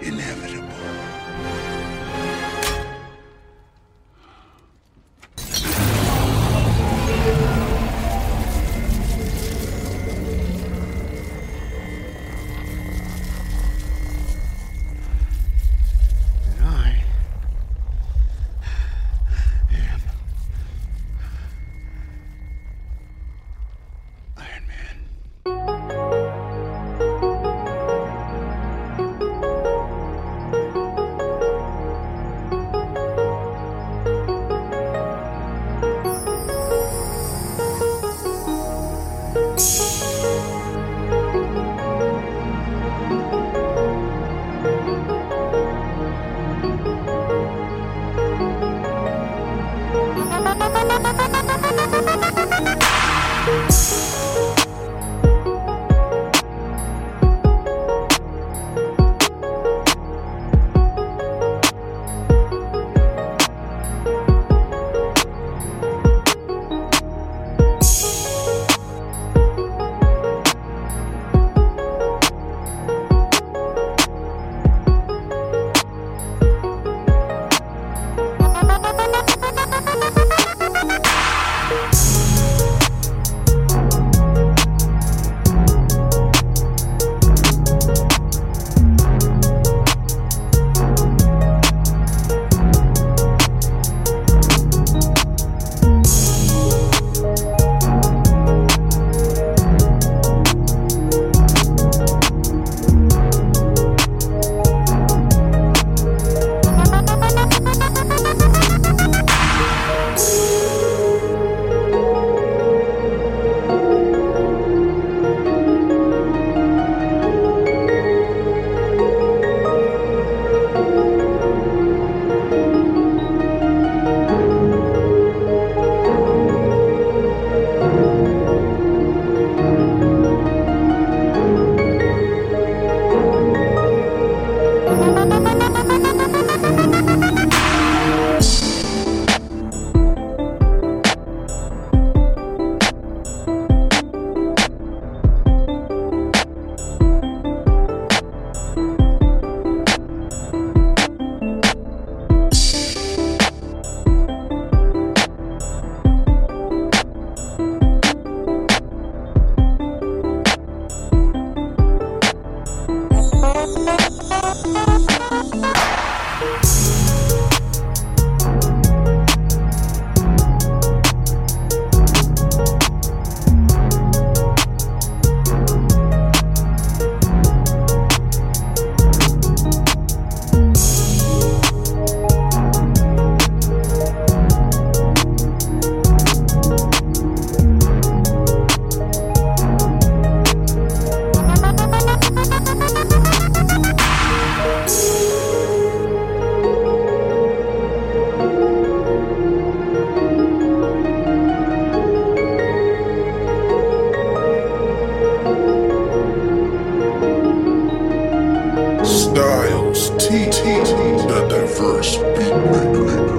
inevitable. Styles T T the diverse beatmaker.